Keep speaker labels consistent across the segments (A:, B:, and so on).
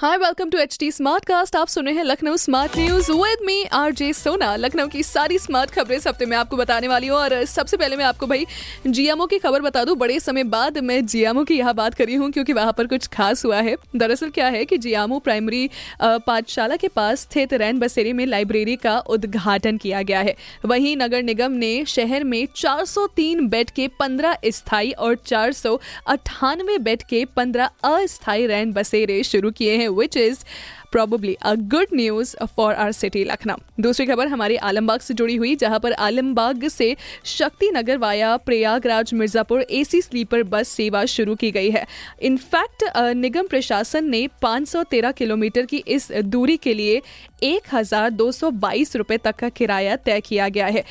A: hi welcome to H T smart cast आप सुन रहे हैं Lucknow smart news with me R J Sona Lucknow की सारी स्मार्ट खबरें इस हफ़्ते में आपको बताने वाली हूँ और सबसे पहले मैं आपको भाई जीएमओ की खबर बता दूँ। बड़े समय बाद मैं जीएमओ की यहाँ बात करी हूँ क्योंकि वहाँ पर कुछ खास हुआ है। दरअसल क्या है कि जीएमओ प्राइमरी पाठशाला के पास स्थित रैन बसेरी में लाइब्रेरी का उद्घाटन किया गया है। वहीं नगर निगम ने शहर में 403 बेड के 15 स्थायी और चार सौ अट्ठानवे बेड के 15 अस्थायी रैन बसेरे शुरू किए हैं। Which is probably a good news for our city Lucknow दूसरी खबर हमारी आलमबाग से जुड़ी हुई, जहाँ पर आलमबाग से Shakti Nagar via Prayagraj Mirzapur AC sleeper bus सेवा शुरू की गई है। इनफैक्ट निगम प्रशासन ने 513 किलोमीटर की इस दूरी के लिए एक हज़ार तक का किराया तय किया गया है।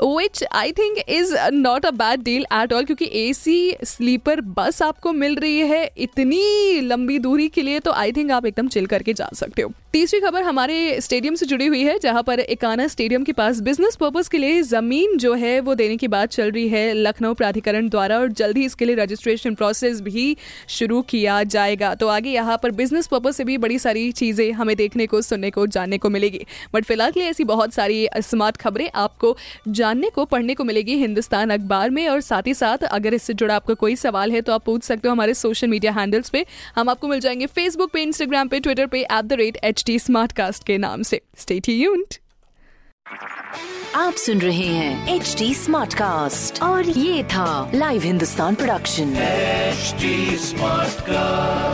A: Which I think is not a bad deal at all क्योंकि एसी स्लीपर बस आपको मिल रही है इतनी लंबी दूरी के लिए तो आई थिंक आप एकदम चिल करके जा सकते हो। तीसरी खबर हमारे स्टेडियम से जुड़ी हुई है, जहाँ पर एकाना स्टेडियम के पास बिज़नेस पर्पज के लिए ज़मीन जो है, वो देने की बात चल रही है। लखनऊ प्राधिकरण द्वारा और जल्द ही इसके लिए रजिस्ट्रेशन प्रोसेस भी शुरू किया जाएगा। तो आगे यहाँ पर बिज़नेस पर्पज से भी बड़ी सारी चीज़ें हमें देखने को, सुनने को, जानने को मिलेगी। बट फ़िलहाल के लिए ऐसी बहुत सारी स्मार्ट खबरें आपको जानने को, पढ़ने को मिलेगी हिंदुस्तान अखबार में। और साथ ही साथ अगर इससे जुड़ा आपका कोई सवाल है तो आप पूछ सकते हो हमारे सोशल मीडिया हैंडल्स पे। हम आपको मिल जाएँगे फेसबुक पे इंस्टाग्राम पे ट्विटर पे at the rate H T के नाम से। स्टे यूनिट
B: आप सुन रहे हैं एच डी स्मार्ट कास्ट और ये था live Hindustan production
C: smart Smartcast.